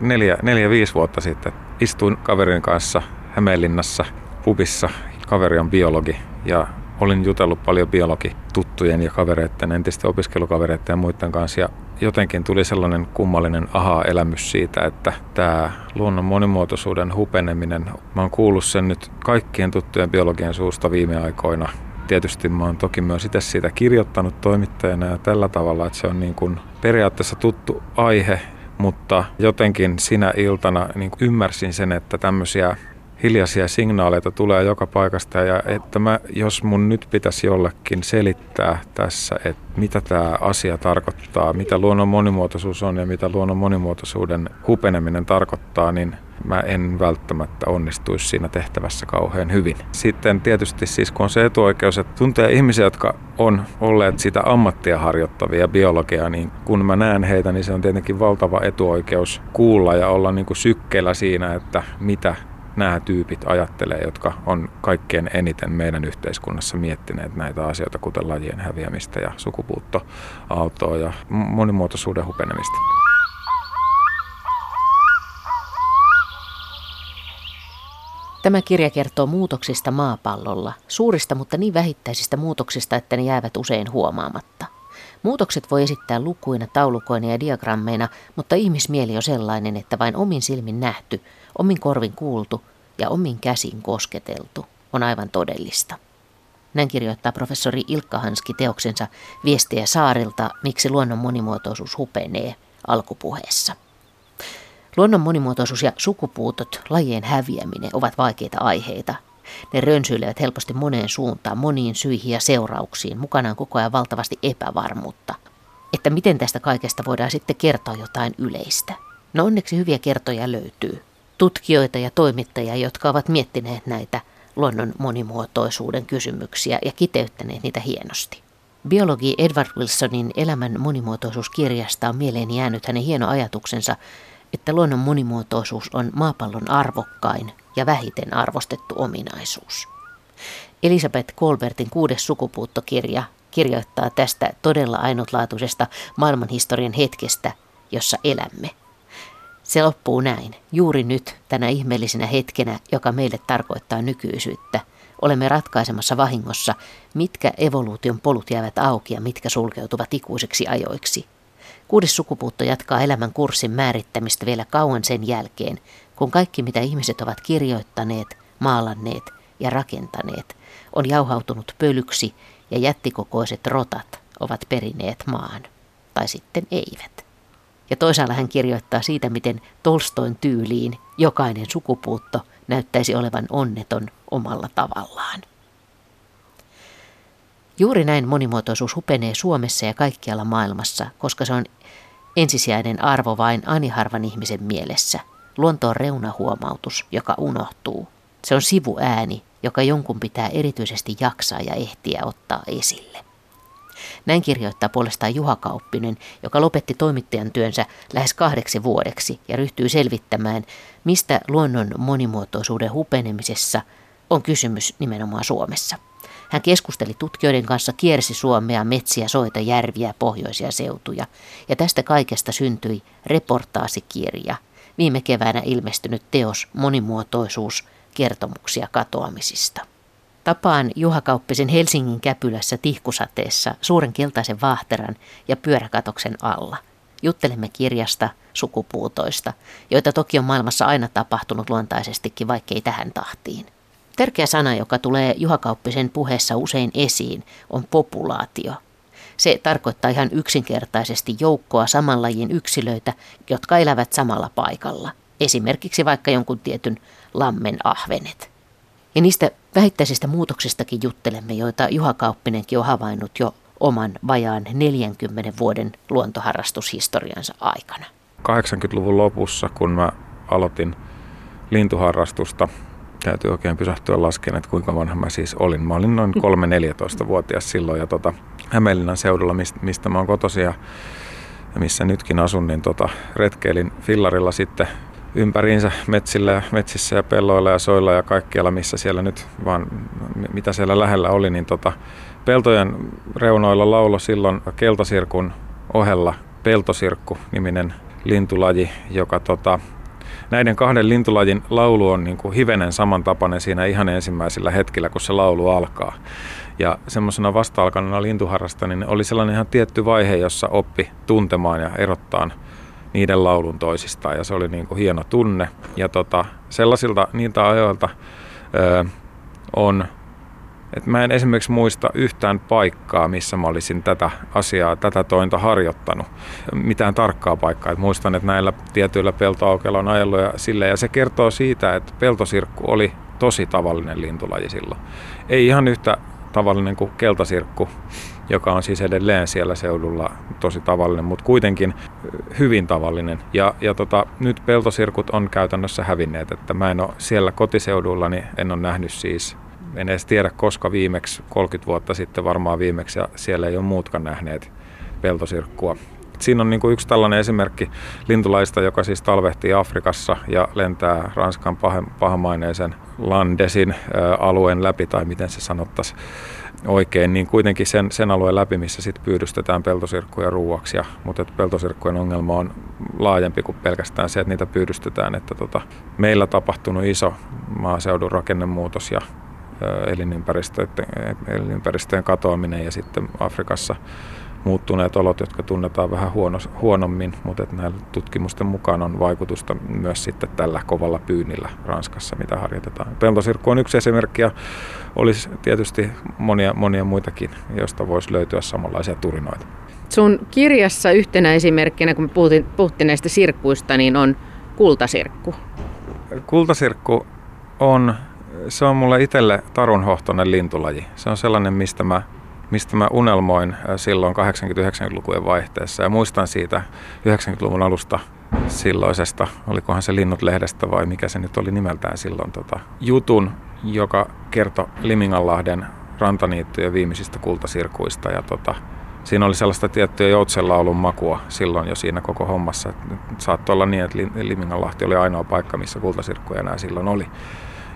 neljä, neljä, viisi vuotta sitten. Istuin kaverin kanssa Hämeenlinnassa pubissa. Kaveri on biologi ja olin jutellut paljon biologituttujen ja kavereiden, entisten opiskelukavereiden ja muiden kanssa. Ja jotenkin tuli sellainen kummallinen aha-elämys siitä, että tämä luonnon monimuotoisuuden hupeneminen, mä oon kuullut sen nyt kaikkien tuttujen biologian suusta viime aikoina. Tietysti mä oon toki myös itse siitä kirjoittanut toimittajana ja tällä tavalla, että se on niin kuin periaatteessa tuttu aihe, mutta jotenkin sinä iltana niin ymmärsin sen, että tämmöisiä hiljaisia signaaleita tulee joka paikasta ja että mä, jos mun nyt pitäisi jollekin selittää tässä, että mitä tämä asia tarkoittaa, mitä luonnon monimuotoisuus on ja mitä luonnon monimuotoisuuden hupeneminen tarkoittaa, niin mä en välttämättä onnistuisi siinä tehtävässä kauhean hyvin. Sitten tietysti siis kun on se etuoikeus, että tuntee ihmisiä, jotka on olleet sitä ammattia harjoittavia biologiaa, niin kun mä näen heitä, niin se on tietenkin valtava etuoikeus kuulla ja olla niin kuin sykkeellä siinä, että mitä nämä tyypit ajattelee, jotka on kaikkein eniten meidän yhteiskunnassa miettineet näitä asioita, kuten lajien häviämistä ja sukupuuttoaaltoa ja monimuotoisuuden hupenemista. Tämä kirja kertoo muutoksista maapallolla, suurista mutta niin vähittäisistä muutoksista, että ne jäävät usein huomaamatta. Muutokset voi esittää lukuina, taulukoina ja diagrammeina, mutta ihmismieli on sellainen, että vain omin silmin nähty, omin korvin kuultu ja omin käsin kosketeltu on aivan todellista. Näin kirjoittaa professori Ilkka Hanski teoksensa Viestejä saarilta, miksi luonnon monimuotoisuus hupenee alkupuheessa. Luonnon monimuotoisuus ja sukupuutot, lajien häviäminen ovat vaikeita aiheita. Ne rönsyilevät helposti moneen suuntaan, moniin syihin ja seurauksiin, mukanaan koko ajan valtavasti epävarmuutta. Että miten tästä kaikesta voidaan sitten kertoa jotain yleistä. No onneksi hyviä kertoja löytyy. Tutkijoita ja toimittajia, jotka ovat miettineet näitä luonnon monimuotoisuuden kysymyksiä ja kiteyttäneet niitä hienosti. Biologi Edward Wilsonin elämän monimuotoisuuskirjasta on mieleen jäänyt hänen hieno ajatuksensa että luonnon monimuotoisuus on maapallon arvokkain ja vähiten arvostettu ominaisuus. Elisabeth Kolbertin kuudes sukupuuttokirja kirjoittaa tästä todella ainutlaatuisesta maailmanhistorian hetkestä, jossa elämme. Se loppuu näin. Juuri nyt, tänä ihmeellisenä hetkenä, joka meille tarkoittaa nykyisyyttä, olemme ratkaisemassa vahingossa, mitkä evoluution polut jäävät auki ja mitkä sulkeutuvat ikuisiksi ajoiksi – Kuudes sukupuutto jatkaa elämän kurssin määrittämistä vielä kauan sen jälkeen, kun kaikki mitä ihmiset ovat kirjoittaneet, maalanneet ja rakentaneet on jauhautunut pölyksi ja jättikokoiset rotat ovat perineet maan. Tai sitten eivät. Ja toisaalla hän kirjoittaa siitä, miten Tolstoin tyyliin jokainen sukupuutto näyttäisi olevan onneton omalla tavallaan. Juuri näin monimuotoisuus hupenee Suomessa ja kaikkialla maailmassa, koska se on ensisijainen arvo vain aniharvan ihmisen mielessä. Luonto on reunahuomautus, joka unohtuu. Se on sivuääni, joka jonkun pitää erityisesti jaksaa ja ehtiä ottaa esille. Näin kirjoittaa puolestaan Juha Kauppinen, joka lopetti toimittajan työnsä lähes kahdeksi vuodeksi ja ryhtyy selvittämään, mistä luonnon monimuotoisuuden hupenemisessa on kysymys nimenomaan Suomessa. Hän keskusteli tutkijoiden kanssa, kiersi Suomea, metsiä, soita, järviä, pohjoisia seutuja. Ja tästä kaikesta syntyi reportaasikirja, viime keväänä ilmestynyt teos Monimuotoisuus, kertomuksia katoamisista. Tapaan Juha Kauppisen Helsingin käpylässä tihkusateessa suuren keltaisen vaahteran ja pyöräkatoksen alla. Juttelemme kirjasta, sukupuutoista, joita toki on maailmassa aina tapahtunut luontaisestikin, vaikkei tähän tahtiin. Tärkeä sana, joka tulee Juha Kauppisen puheessa usein esiin, on populaatio. Se tarkoittaa ihan yksinkertaisesti joukkoa saman lajin yksilöitä, jotka elävät samalla paikalla. Esimerkiksi vaikka jonkun tietyn lammen ahvenet. Ja niistä vähittäisistä muutoksistakin juttelemme, joita Juha Kauppinenkin on havainnut jo oman vajaan 40 vuoden luontoharrastushistoriansa aikana. 80-luvun lopussa, kun mä aloitin lintuharrastusta, täytyy oikein pysähtyä laskemaan, että kuinka vanha mä siis olin. Mä olin noin 3-14-vuotias silloin ja tota, Hämeenlinnan seudulla, mistä, mä oon kotoisin ja, ja missä nytkin asun, niin tota, retkeilin fillarilla sitten ympäriinsä metsillä ja metsissä ja pelloilla ja soilla ja kaikkialla, missä siellä nyt vaan, mitä siellä lähellä oli, niin tota, peltojen reunoilla laulo silloin keltasirkun ohella Peltosirkku-niminen lintulaji, joka tota, näiden kahden lintulajin laulu on niin kuin hivenen samantapainen siinä ihan ensimmäisillä hetkillä, kun se laulu alkaa. Ja semmoisena vasta-alkaneena lintuharrasta, niin oli sellainen ihan tietty vaihe, jossa oppi tuntemaan ja erottaa niiden laulun toisistaan. Ja se oli niin kuin hieno tunne. Ja tota, sellaisilta niiltä ajoilta ö, on et mä en esimerkiksi muista yhtään paikkaa, missä mä olisin tätä asiaa, tätä tointa harjoittanut. Mitään tarkkaa paikkaa. Et muistan, että näillä tietyillä peltoaukeilla on ajellut ja sille. Ja se kertoo siitä, että peltosirkku oli tosi tavallinen lintulaji silloin. Ei ihan yhtä tavallinen kuin keltasirkku, joka on siis edelleen siellä seudulla tosi tavallinen, mutta kuitenkin hyvin tavallinen. Ja, ja tota, nyt peltosirkut on käytännössä hävinneet, että mä en ole siellä kotiseudulla, niin en ole nähnyt siis en edes tiedä koska viimeksi, 30 vuotta sitten varmaan viimeksi, ja siellä ei ole muutkaan nähneet peltosirkkua. Siinä on niin kuin yksi tällainen esimerkki lintulaista, joka siis talvehtii Afrikassa ja lentää Ranskan pahamaineisen Landesin alueen läpi, tai miten se sanottaisiin oikein, niin kuitenkin sen, sen alueen läpi, missä sitten pyydystetään peltosirkkuja ruuaksi. Ja, mutta että peltosirkkujen ongelma on laajempi kuin pelkästään se, että niitä pyydystetään. Että tota, meillä tapahtunut iso maaseudun rakennemuutos ja elinympäristöjen, elinympäristöjen katoaminen ja sitten Afrikassa muuttuneet olot, jotka tunnetaan vähän huono, huonommin, mutta että näillä tutkimusten mukaan on vaikutusta myös sitten tällä kovalla pyynnillä Ranskassa, mitä harjoitetaan. Peltosirkku on yksi esimerkki ja olisi tietysti monia, monia muitakin, joista voisi löytyä samanlaisia turinoita. Sun kirjassa yhtenä esimerkkinä, kun me puhuttiin, puhuttiin näistä sirkkuista, niin on kultasirkku. Kultasirkku on se on mulle itselle tarunhohtoinen lintulaji. Se on sellainen, mistä mä, mistä mä unelmoin äh, silloin 80-90-lukujen vaihteessa. Ja muistan siitä 90-luvun alusta silloisesta, olikohan se Linnut-lehdestä vai mikä se nyt oli nimeltään silloin, tota, jutun, joka kertoi Liminganlahden rantaniittyjen viimeisistä kultasirkuista. Ja tota, siinä oli sellaista tiettyä joutsenlaulun makua silloin jo siinä koko hommassa. Saattoi olla niin, että Liminganlahti oli ainoa paikka, missä kultasirkkuja enää silloin oli.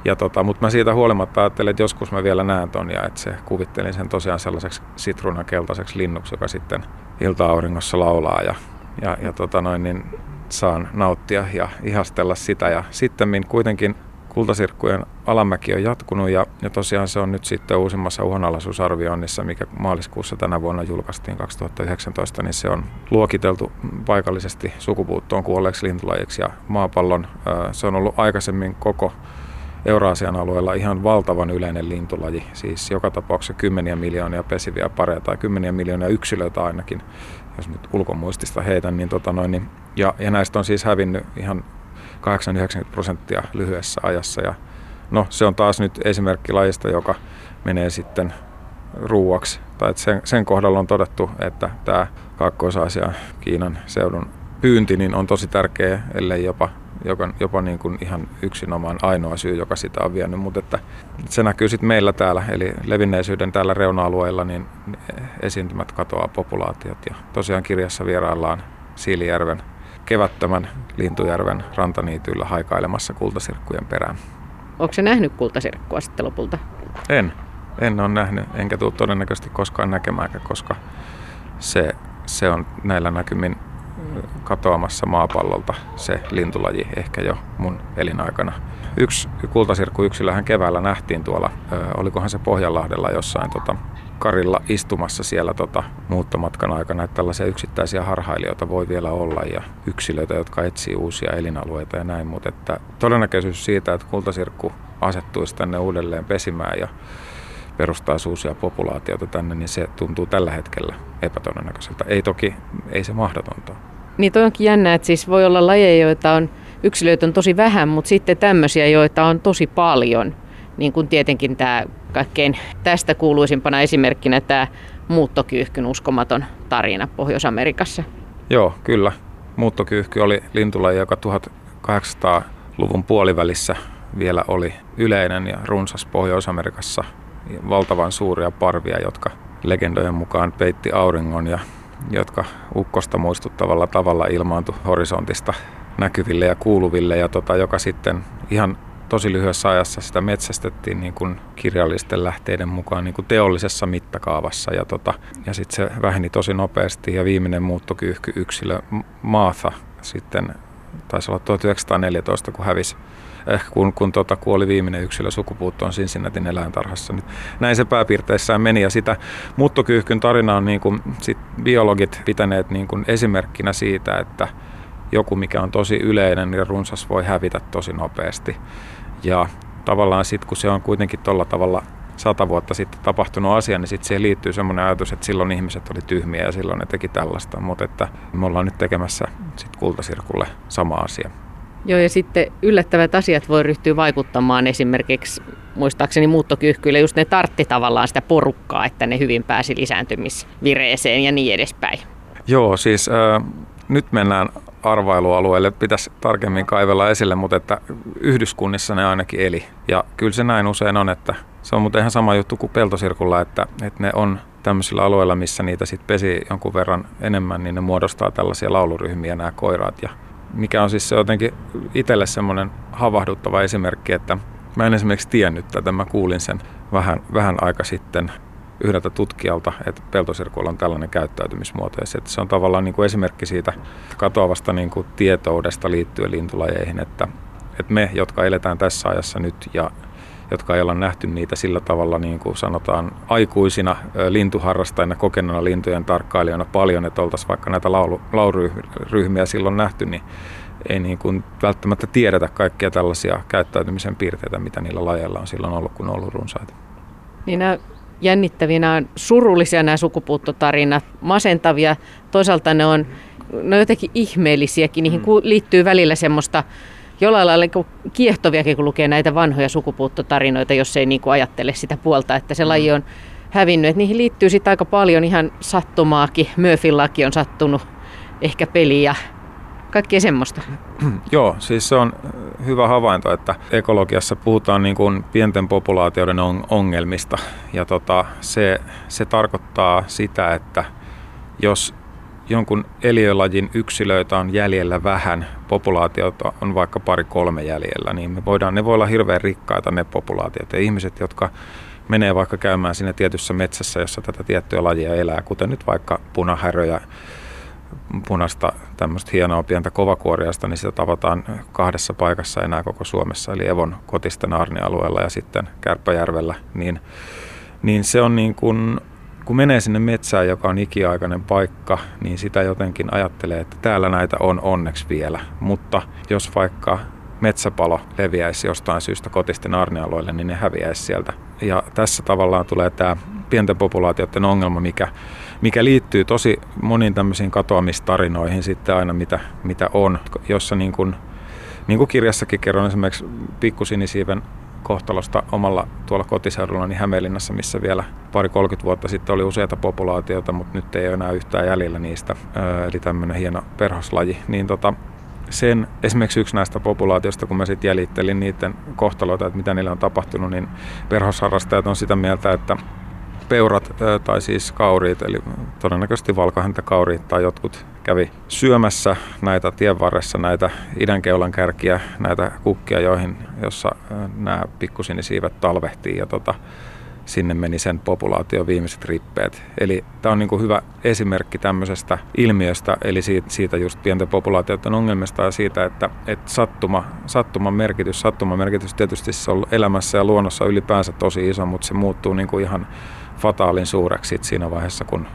Ja tota, mutta mä siitä huolimatta ajattelin, että joskus mä vielä näen ton ja että se kuvittelin sen tosiaan sellaiseksi sitruunakeltaiseksi linnuksi, joka sitten ilta-auringossa laulaa ja, ja, ja tota noin, niin saan nauttia ja ihastella sitä. Ja sitten kuitenkin kultasirkkujen alamäki on jatkunut ja, ja tosiaan se on nyt sitten uusimmassa uhanalaisuusarvioinnissa, mikä maaliskuussa tänä vuonna julkaistiin 2019, niin se on luokiteltu paikallisesti sukupuuttoon kuolleeksi lintulajiksi ja maapallon, se on ollut aikaisemmin koko Euraasian alueella ihan valtavan yleinen lintulaji, siis joka tapauksessa kymmeniä miljoonia pesiviä pareja tai kymmeniä miljoonia yksilöitä ainakin, jos nyt ulkomuistista heitän, niin, tota noin, niin ja, ja näistä on siis hävinnyt ihan 8-90 prosenttia lyhyessä ajassa. Ja no se on taas nyt esimerkki lajista, joka menee sitten ruuaksi, tai sen, sen kohdalla on todettu, että tämä kaakkois Kiinan seudun pyynti niin on tosi tärkeä, ellei jopa joka, jopa niin kuin ihan yksinomaan ainoa syy, joka sitä on vienyt, mutta että se näkyy sitten meillä täällä, eli levinneisyyden täällä reuna-alueilla, niin esiintymät katoaa populaatiot ja tosiaan kirjassa vieraillaan Siilijärven kevättömän Lintujärven rantaniityillä haikailemassa kultasirkkujen perään. Onko se nähnyt kultasirkkua sitten lopulta? En. En ole nähnyt, enkä tule todennäköisesti koskaan näkemäänkään, koska se, se on näillä näkymin katoamassa maapallolta se lintulaji ehkä jo mun elinaikana. Yksi kultasirkkuyksilöhän keväällä nähtiin tuolla, olikohan se Pohjanlahdella jossain tota, karilla istumassa siellä tota, muuttomatkan aikana, että tällaisia yksittäisiä harhailijoita voi vielä olla ja yksilöitä, jotka etsii uusia elinalueita ja näin, mutta että todennäköisyys siitä, että kultasirkku asettuisi tänne uudelleen pesimään ja perustaisi uusia populaatioita tänne, niin se tuntuu tällä hetkellä epätodennäköiseltä. Ei toki, ei se mahdotonta. Niin toi onkin jännä, että siis voi olla lajeja, joita on, yksilöitä on tosi vähän, mutta sitten tämmöisiä, joita on tosi paljon. Niin kuin tietenkin tämä kaikkein tästä kuuluisimpana esimerkkinä tämä muuttokyyhkyn uskomaton tarina Pohjois-Amerikassa. Joo, kyllä. Muuttokyyhky oli lintulaji, joka 1800-luvun puolivälissä vielä oli yleinen ja runsas Pohjois-Amerikassa. Valtavan suuria parvia, jotka legendojen mukaan peitti auringon ja jotka ukkosta muistuttavalla tavalla ilmaantui horisontista näkyville ja kuuluville, ja tota, joka sitten ihan tosi lyhyessä ajassa sitä metsästettiin niin kuin kirjallisten lähteiden mukaan niin kuin teollisessa mittakaavassa. Ja, tota, ja sitten se väheni tosi nopeasti ja viimeinen muuttokyyhky yksilö Maatha sitten taisi olla 1914, kun hävisi ehkä kun, kun tota, kuoli viimeinen yksilö sukupuuttoon Cincinnatin eläintarhassa. Nyt näin se pääpiirteissään meni ja sitä muuttokyyhkyn tarina on niin kuin, sit biologit pitäneet niin kuin esimerkkinä siitä, että joku mikä on tosi yleinen niin runsas voi hävitä tosi nopeasti. Ja tavallaan sitten kun se on kuitenkin tuolla tavalla sata vuotta sitten tapahtunut asia, niin sitten siihen liittyy semmoinen ajatus, että silloin ihmiset oli tyhmiä ja silloin ne teki tällaista, mutta että me ollaan nyt tekemässä sit kultasirkulle sama asia. Joo, ja sitten yllättävät asiat voi ryhtyä vaikuttamaan esimerkiksi, muistaakseni muuttokyyhkyille, just ne tartti tavallaan sitä porukkaa, että ne hyvin pääsi lisääntymisvireeseen ja niin edespäin. Joo, siis äh, nyt mennään arvailualueelle, pitäisi tarkemmin kaivella esille, mutta että yhdyskunnissa ne ainakin eli. Ja kyllä se näin usein on, että se on muuten ihan sama juttu kuin peltosirkulla, että, että ne on tämmöisillä alueilla, missä niitä sitten pesi jonkun verran enemmän, niin ne muodostaa tällaisia lauluryhmiä nämä koiraat. Ja mikä on siis se jotenkin itselle semmoinen havahduttava esimerkki, että mä en esimerkiksi tiennyt tätä, mä kuulin sen vähän, vähän aika sitten yhdeltä tutkijalta, että peltosirkuilla on tällainen käyttäytymismuoto. Ja se on tavallaan niin kuin esimerkki siitä katoavasta niin kuin tietoudesta liittyen lintulajeihin, että, että me, jotka eletään tässä ajassa nyt ja jotka ei olla nähty niitä sillä tavalla niin kuin sanotaan aikuisina lintuharrastajina, kokeneena lintujen tarkkailijoina paljon, että oltaisiin vaikka näitä laulu, lauryhmiä silloin nähty, niin ei niin kuin välttämättä tiedetä kaikkia tällaisia käyttäytymisen piirteitä, mitä niillä lajeilla on silloin ollut, kun on ollut runsaita. Niin nämä jännittäviä, nämä on surullisia nämä sukupuuttotarinat, masentavia, toisaalta ne on, ne on jotenkin ihmeellisiäkin, niihin mm. liittyy välillä semmoista jollain lailla niin kiehtoviakin, kun lukee näitä vanhoja sukupuuttotarinoita, jos ei niin kuin ajattele sitä puolta, että se mm. laji on hävinnyt. Et niihin liittyy sitten aika paljon ihan sattumaakin. Murphyn laki on sattunut, ehkä peli ja kaikkea semmoista. Joo, siis se on hyvä havainto, että ekologiassa puhutaan niin kuin pienten populaatioiden ongelmista. Ja tota, se, se tarkoittaa sitä, että jos jonkun eliölajin yksilöitä on jäljellä vähän, populaatiota on vaikka pari kolme jäljellä, niin me voidaan, ne voi olla hirveän rikkaita ne populaatiot. Ja ihmiset, jotka menee vaikka käymään siinä tietyssä metsässä, jossa tätä tiettyä lajia elää, kuten nyt vaikka punahäröjä, punasta tämmöistä hienoa pientä kovakuoriasta, niin sitä tavataan kahdessa paikassa enää koko Suomessa, eli Evon kotisten Arni-alueella ja sitten Kärppäjärvellä, niin, niin se on niin kuin kun menee sinne metsään, joka on ikiaikainen paikka, niin sitä jotenkin ajattelee, että täällä näitä on onneksi vielä. Mutta jos vaikka metsäpalo leviäisi jostain syystä kotisten arnealueille, niin ne häviäisi sieltä. Ja tässä tavallaan tulee tämä pienten populaatioiden ongelma, mikä, mikä liittyy tosi moniin tämmöisiin katoamistarinoihin sitten aina, mitä, mitä on, jossa niin kuin, niin kuin kirjassakin kerron esimerkiksi pikkusinisiiven kohtalosta omalla tuolla kotiseudulla niin Hämeenlinnassa, missä vielä pari 30 vuotta sitten oli useita populaatioita, mutta nyt ei ole enää yhtään jäljellä niistä, eli tämmöinen hieno perhoslaji, niin tota, sen esimerkiksi yksi näistä populaatioista, kun mä sitten jäljittelin niiden kohtaloita, että mitä niille on tapahtunut, niin perhosharrastajat on sitä mieltä, että peurat tai siis kauriit, eli todennäköisesti valkohäntäkauriit tai jotkut kävi syömässä näitä tien varressa näitä idänkeulan kärkiä, näitä kukkia, joihin, jossa nämä pikkusinisiivet talvehtii ja tota, sinne meni sen populaation viimeiset rippeet. Eli tämä on niin kuin hyvä esimerkki tämmöisestä ilmiöstä, eli siitä, siitä just pienten populaatioiden ongelmista ja siitä, että, että sattuma, sattuman merkitys, sattuman merkitys tietysti se on elämässä ja luonnossa ylipäänsä tosi iso, mutta se muuttuu niin kuin ihan fataalin suureksi siinä vaiheessa, kun,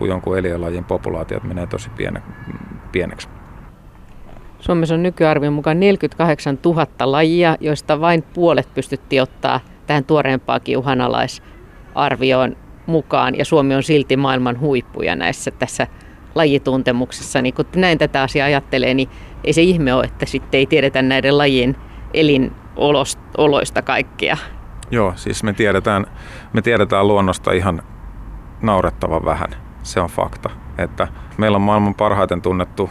kun jonkun eliölajin populaatiot menee tosi piene, pieneksi. Suomessa on nykyarvion mukaan 48 000 lajia, joista vain puolet pystyttiin ottaa tähän tuoreempaakin uhanalaisarvioon mukaan. Ja Suomi on silti maailman huippuja näissä tässä lajituntemuksessa. Niin kun näin tätä asiaa ajattelee, niin ei se ihme ole, että sitten ei tiedetä näiden lajien elinoloista kaikkea. Joo, siis me tiedetään, me tiedetään luonnosta ihan naurettavan vähän. Se on fakta. Että meillä on maailman parhaiten tunnettu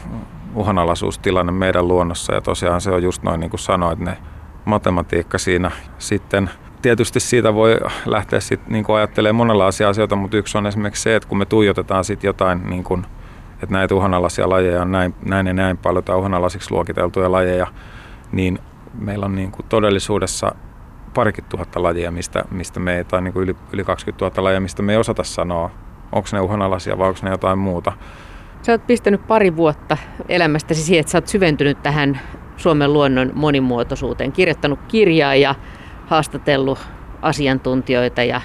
uhanalaisuustilanne meidän luonnossa ja tosiaan se on just noin niin kuin sanoit, ne matematiikka siinä sitten Tietysti siitä voi lähteä sit, niin kuin ajattelemaan monenlaisia asioita, mutta yksi on esimerkiksi se, että kun me tuijotetaan sit jotain, niin kuin, että näitä uhanalaisia lajeja on näin, näin ja näin paljon tai uhanalaisiksi luokiteltuja lajeja, niin meillä on niin kuin todellisuudessa parikin tuhatta lajia, mistä, mistä me ei, tai niin kuin yli, yli 20 000 lajia, mistä me ei osata sanoa, onko ne uhanalaisia vai onko ne jotain muuta. Sä oot pistänyt pari vuotta elämästäsi siihen, että sä oot syventynyt tähän Suomen luonnon monimuotoisuuteen, kirjoittanut kirjaa ja haastatellut asiantuntijoita ja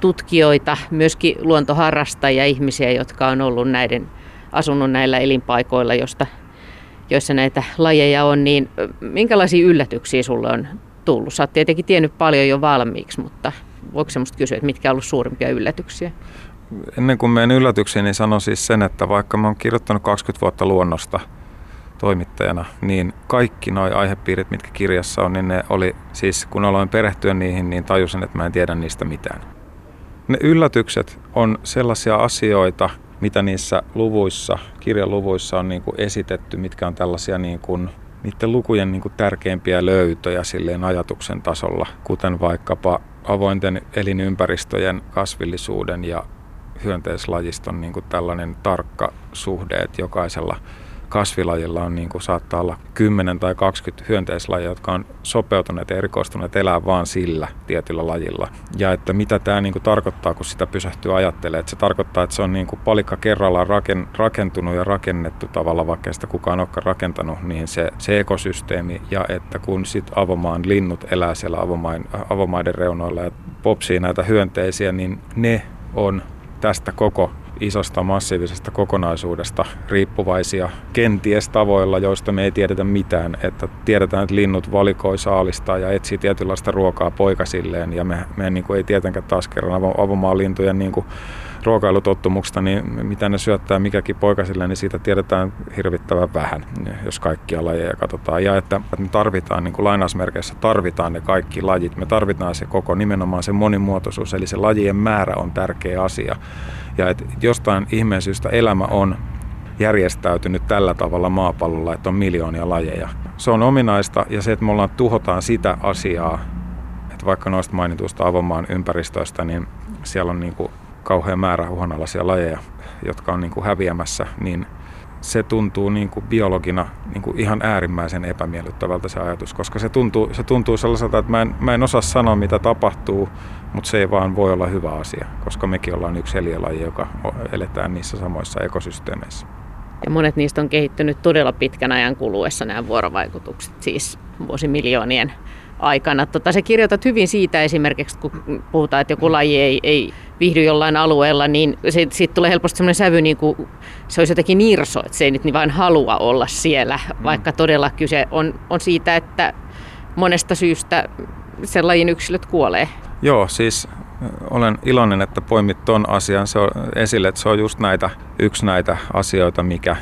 tutkijoita, myöskin luontoharrastajia, ihmisiä, jotka on ollut näiden, asunut näillä elinpaikoilla, josta, joissa näitä lajeja on, niin minkälaisia yllätyksiä sulle on tullut? Sä oot tietenkin tiennyt paljon jo valmiiksi, mutta voiko semmoista kysyä, että mitkä on ollut suurimpia yllätyksiä? Ennen kuin menen yllätyksiin, niin sanon siis sen, että vaikka mä oon kirjoittanut 20 vuotta luonnosta toimittajana, niin kaikki nuo aihepiirit, mitkä kirjassa on, niin ne oli siis, kun aloin perehtyä niihin, niin tajusin, että mä en tiedä niistä mitään. Ne yllätykset on sellaisia asioita, mitä niissä luvuissa, kirjan luvuissa on niin kuin esitetty, mitkä on tällaisia niin kuin, niiden lukujen niin kuin tärkeimpiä löytöjä silleen ajatuksen tasolla, kuten vaikkapa avointen elinympäristöjen kasvillisuuden ja hyönteislajiston niin kuin tällainen tarkka suhde, että jokaisella kasvilajilla on niin kuin saattaa olla 10 tai 20 hyönteislajia, jotka on sopeutuneet ja erikoistuneet elää vaan sillä tietyllä lajilla. Ja että mitä tämä niin kuin tarkoittaa, kun sitä pysähtyy ajattelemaan. Että se tarkoittaa, että se on niin kuin palikka kerrallaan raken, rakentunut ja rakennettu tavalla, vaikka sitä kukaan olekaan rakentanut, niin se, se ekosysteemi. Ja että kun sitten avomaan linnut elää siellä avomain, avomaiden reunoilla ja popsii näitä hyönteisiä, niin ne on tästä koko isosta massiivisesta kokonaisuudesta riippuvaisia kenties tavoilla, joista me ei tiedetä mitään. Että tiedetään, että linnut valikoi saalistaa ja etsii tietynlaista ruokaa poikasilleen ja me, me niin kuin ei tietenkään taas kerran avomaan lintujen niin kuin ruokailutottumuksesta, niin mitä ne syöttää mikäkin poikasille, niin siitä tiedetään hirvittävän vähän, jos kaikkia lajeja katsotaan. Ja että, että me tarvitaan, niin kuin lainausmerkeissä tarvitaan ne kaikki lajit, me tarvitaan se koko nimenomaan se monimuotoisuus, eli se lajien määrä on tärkeä asia. Ja että jostain ihmeen syystä elämä on järjestäytynyt tällä tavalla maapallolla, että on miljoonia lajeja. Se on ominaista ja se, että me ollaan tuhotaan sitä asiaa, että vaikka noista mainituista avomaan ympäristöistä, niin siellä on niin kuin kauhean määrä uhanalaisia lajeja, jotka on niin kuin häviämässä, niin se tuntuu niin kuin biologina niin kuin ihan äärimmäisen epämiellyttävältä se ajatus, koska se tuntuu, se tuntuu sellaiselta, että mä en, mä en osaa sanoa mitä tapahtuu, mutta se ei vaan voi olla hyvä asia, koska mekin ollaan yksi eliölaji, joka eletään niissä samoissa ekosysteemeissä. Ja monet niistä on kehittynyt todella pitkän ajan kuluessa nämä vuorovaikutukset, siis vuosimiljoonien aikana. Tota, se kirjoitat hyvin siitä esimerkiksi, kun puhutaan, että joku laji ei, ei viihdy jollain alueella, niin siitä tulee helposti sellainen sävy, niin kuin se olisi jotenkin nirso, että se ei nyt niin vain halua olla siellä, mm. vaikka todella kyse on, on siitä, että monesta syystä sen lajin yksilöt kuolee. Joo, siis olen iloinen, että poimit tuon asian se on esille, että se on just näitä, yksi näitä asioita, mikä,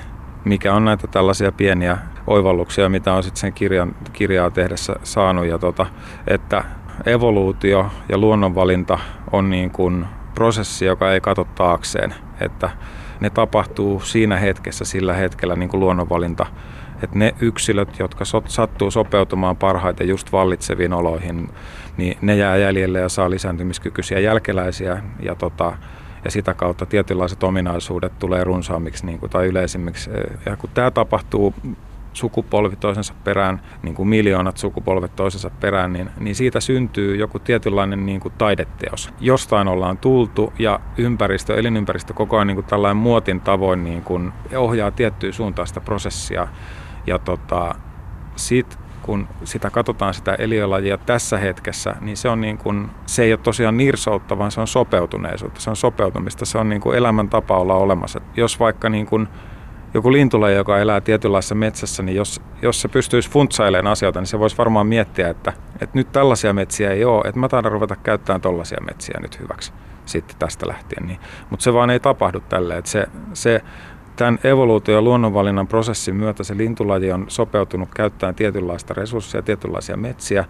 mikä on näitä tällaisia pieniä oivalluksia, mitä on sitten sen kirjan, kirjaa tehdessä saanut. Ja tota, että evoluutio ja luonnonvalinta on niin kuin prosessi, joka ei katso taakseen. Että ne tapahtuu siinä hetkessä, sillä hetkellä niin kuin luonnonvalinta. Että ne yksilöt, jotka sattuu sopeutumaan parhaiten just vallitseviin oloihin, niin ne jää jäljelle ja saa lisääntymiskykyisiä jälkeläisiä. Ja tota, ja sitä kautta tietynlaiset ominaisuudet tulee runsaammiksi niin kuin, tai yleisimmiksi. Ja kun tämä tapahtuu sukupolvi toisensa perään, niin kuin miljoonat sukupolvet toisensa perään, niin, niin siitä syntyy joku tietynlainen niin kuin taideteos. Jostain ollaan tultu ja ympäristö, elinympäristö koko ajan niin kuin tällainen muotin tavoin niin kuin ohjaa tiettyä suuntaan sitä prosessia. Ja tota, sit kun sitä katsotaan sitä eliölajia tässä hetkessä, niin se, on niin kuin, se ei ole tosiaan nirsoutta, vaan se on sopeutuneisuutta, se on sopeutumista, se on niin kuin elämäntapa olla olemassa. Jos vaikka niin kuin joku lintulaji, joka elää tietynlaisessa metsässä, niin jos, jos se pystyisi funtsailemaan asioita, niin se voisi varmaan miettiä, että, että nyt tällaisia metsiä ei ole, että mä taidan ruveta käyttämään tällaisia metsiä nyt hyväksi sitten tästä lähtien. Niin. Mutta se vaan ei tapahdu tälle. Että se, se, tämän evoluutio- ja luonnonvalinnan prosessin myötä se lintulaji on sopeutunut käyttämään tietynlaista resursseja, tietynlaisia metsiä,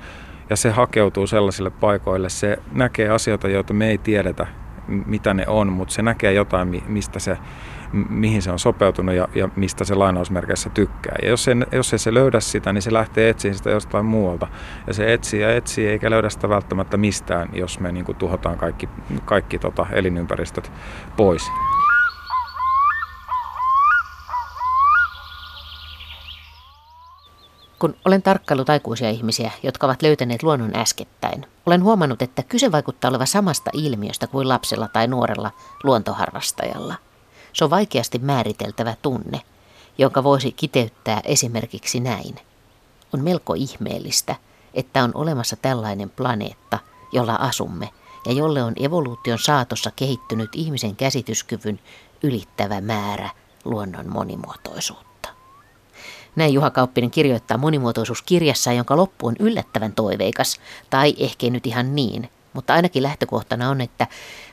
ja se hakeutuu sellaisille paikoille, se näkee asioita, joita me ei tiedetä, mitä ne on, mutta se näkee jotain, mistä se mihin se on sopeutunut ja, ja mistä se lainausmerkeissä tykkää. Ja jos, sen, jos ei se löydä sitä, niin se lähtee etsiä sitä jostain muualta. Ja se etsii ja etsii eikä löydä sitä välttämättä mistään, jos me niin kuin tuhotaan kaikki, kaikki tota elinympäristöt pois. Kun olen tarkkailut aikuisia ihmisiä, jotka ovat löytäneet luonnon äskettäin, olen huomannut, että kyse vaikuttaa olevan samasta ilmiöstä kuin lapsella tai nuorella luontoharrastajalla – Se on vaikeasti määriteltävä tunne, jonka voisi kiteyttää esimerkiksi näin. On melko ihmeellistä, että on olemassa tällainen planeetta, jolla asumme ja jolle on evoluution saatossa kehittynyt ihmisen käsityskyvyn ylittävä määrä luonnon monimuotoisuutta. Näin Juha Kauppinen kirjoittaa monimuotoisuuskirjassa, jonka loppu on yllättävän toiveikas, tai ehkä nyt ihan niin, mutta ainakin lähtökohtana on, että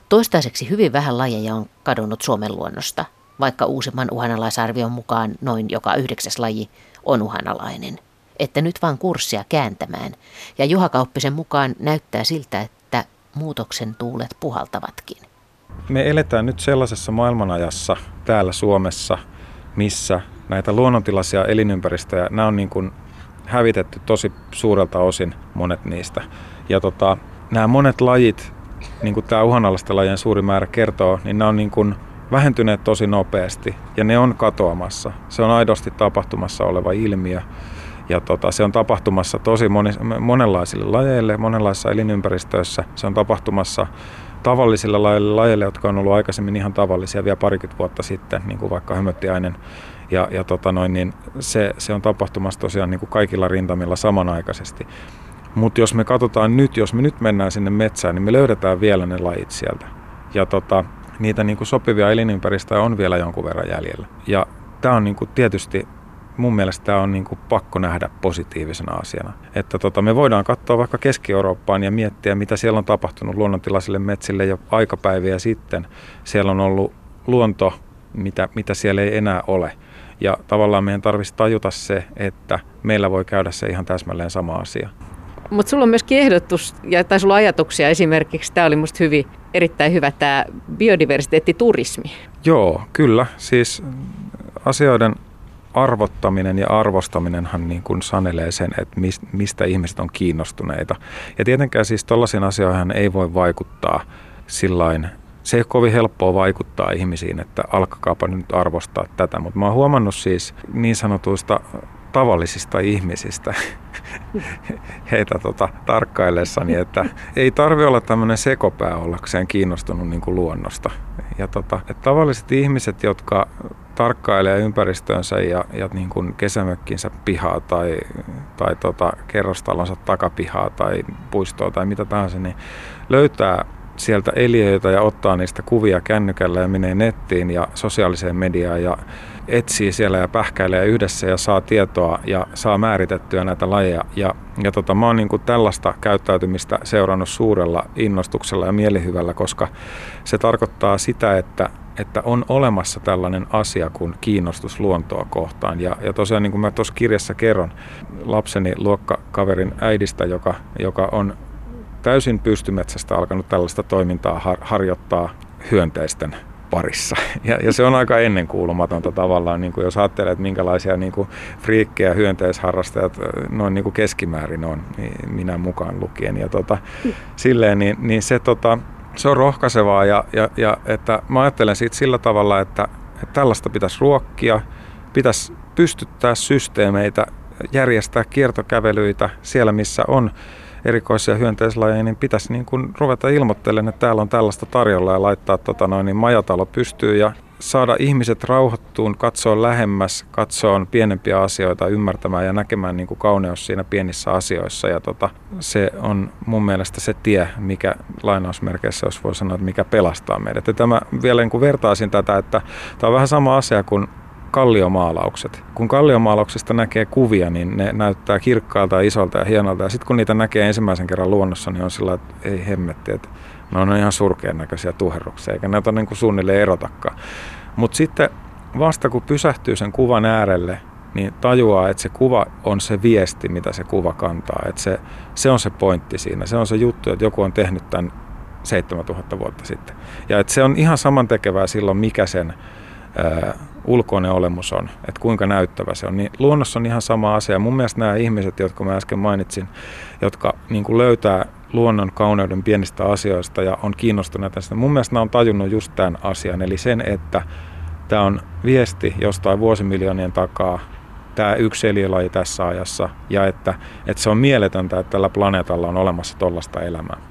toistaiseksi hyvin vähän lajeja on kadonnut Suomen luonnosta, vaikka uusimman uhanalaisarvion mukaan noin joka yhdeksäs laji on uhanalainen. Että nyt vaan kurssia kääntämään, ja Juha Kauppisen mukaan näyttää siltä, että muutoksen tuulet puhaltavatkin. Me eletään nyt sellaisessa maailmanajassa täällä Suomessa, missä näitä luonnontilaisia elinympäristöjä, nämä on niin kuin hävitetty tosi suurelta osin monet niistä. Ja tota, nämä monet lajit, niin kuin tämä uhanalaisten lajien suuri määrä kertoo, niin nämä on niin kuin vähentyneet tosi nopeasti ja ne on katoamassa. Se on aidosti tapahtumassa oleva ilmiö. Ja tota, se on tapahtumassa tosi moni, monenlaisille lajeille, monenlaisissa elinympäristöissä. Se on tapahtumassa tavallisille lajeille, lajeille, jotka on ollut aikaisemmin ihan tavallisia vielä parikymmentä vuotta sitten, niin kuin vaikka hömöttiainen. Ja, ja tota noin, niin se, se on tapahtumassa tosiaan niin kuin kaikilla rintamilla samanaikaisesti. Mutta jos me katsotaan nyt, jos me nyt mennään sinne metsään, niin me löydetään vielä ne lajit sieltä. Ja tota, niitä niin kuin sopivia elinympäristöjä on vielä jonkun verran jäljellä. Ja tämä on niin kuin tietysti mun mielestä tämä on niin kuin pakko nähdä positiivisena asiana. Että tota, me voidaan katsoa vaikka Keski-Eurooppaan ja miettiä, mitä siellä on tapahtunut luonnontilaisille metsille jo aikapäiviä sitten. Siellä on ollut luonto, mitä, mitä siellä ei enää ole. Ja tavallaan meidän tarvitsisi tajuta se, että meillä voi käydä se ihan täsmälleen sama asia. Mutta sulla on myöskin ehdotus, ja, tai sulla ajatuksia esimerkiksi, tämä oli musta hyvin, erittäin hyvä tämä biodiversiteettiturismi. Joo, kyllä. Siis asioiden arvottaminen ja arvostaminenhan niin kuin sanelee sen, että mistä ihmiset on kiinnostuneita. Ja tietenkään siis tällaisiin asioihin ei voi vaikuttaa sillain, se ei ole kovin helppoa vaikuttaa ihmisiin, että alkakaapa nyt arvostaa tätä, mutta mä oon huomannut siis niin sanotuista tavallisista ihmisistä heitä tota, tarkkaillessani, että ei tarvi olla tämmöinen sekopää ollakseen kiinnostunut niin kuin luonnosta. Ja tota, että tavalliset ihmiset, jotka tarkkailee ympäristöönsä ja, ja niin kuin kesämökkinsä pihaa tai, tai tota, kerrostalonsa takapihaa tai puistoa tai mitä tahansa, niin löytää sieltä eliöitä ja ottaa niistä kuvia kännykällä ja menee nettiin ja sosiaaliseen mediaan ja etsii siellä ja pähkäilee yhdessä ja saa tietoa ja saa määritettyä näitä lajeja. Ja, ja tota, mä oon niin kuin tällaista käyttäytymistä seurannut suurella innostuksella ja mielihyvällä, koska se tarkoittaa sitä, että että on olemassa tällainen asia kuin kiinnostus luontoa kohtaan. Ja, ja tosiaan niin kuin mä tuossa kirjassa kerron lapseni luokkakaverin äidistä, joka, joka on täysin pystymetsästä alkanut tällaista toimintaa har, harjoittaa hyönteisten parissa. Ja, ja se on aika ennenkuulumatonta tavallaan, niin kuin jos ajattelee, että minkälaisia niin kuin friikkejä hyönteisharrastajat noin niin kuin keskimäärin on, niin minä mukaan lukien. Ja tota, silleen, niin, niin se, tota, se on rohkaisevaa ja, ja, ja että mä ajattelen siitä sillä tavalla, että, että tällaista pitäisi ruokkia, pitäisi pystyttää systeemeitä, järjestää kiertokävelyitä siellä, missä on erikoisia hyönteislajeja, niin pitäisi niin kuin ruveta ilmoittelemaan, että täällä on tällaista tarjolla ja laittaa tota noin, niin majatalo pystyy ja saada ihmiset rauhoittuun, katsoa lähemmäs, katsoa pienempiä asioita, ymmärtämään ja näkemään niin kuin kauneus siinä pienissä asioissa. Ja tota, se on mun mielestä se tie, mikä lainausmerkeissä, jos voi sanoa, että mikä pelastaa meidät. Ja tämä vielä niin kuin vertaisin tätä, että tämä on vähän sama asia kuin kalliomaalaukset. Kun kalliomaalauksista näkee kuvia, niin ne näyttää kirkkaalta ja isolta ja hienolta. Ja sitten kun niitä näkee ensimmäisen kerran luonnossa, niin on sillä että ei hemmetti, että ne on ihan surkean näköisiä tuherruksia, eikä näitä niin kuin suunnilleen erotakaan. Mutta sitten vasta kun pysähtyy sen kuvan äärelle, niin tajuaa, että se kuva on se viesti, mitä se kuva kantaa. Että se, se on se pointti siinä. Se on se juttu, että joku on tehnyt tämän 7000 vuotta sitten. Ja että se on ihan samantekevää silloin, mikä sen ulkoinen olemus on, että kuinka näyttävä se on. Niin luonnossa on ihan sama asia. Mun mielestä nämä ihmiset, jotka mä äsken mainitsin, jotka niin kuin löytää luonnon kauneuden pienistä asioista ja on kiinnostuneita sitä. Mun mielestä nämä on tajunnut just tämän asian, eli sen, että tämä on viesti jostain vuosimiljoonien takaa, tämä yksi eliölaji tässä ajassa, ja että, että se on mieletöntä, että tällä planeetalla on olemassa tollasta elämää.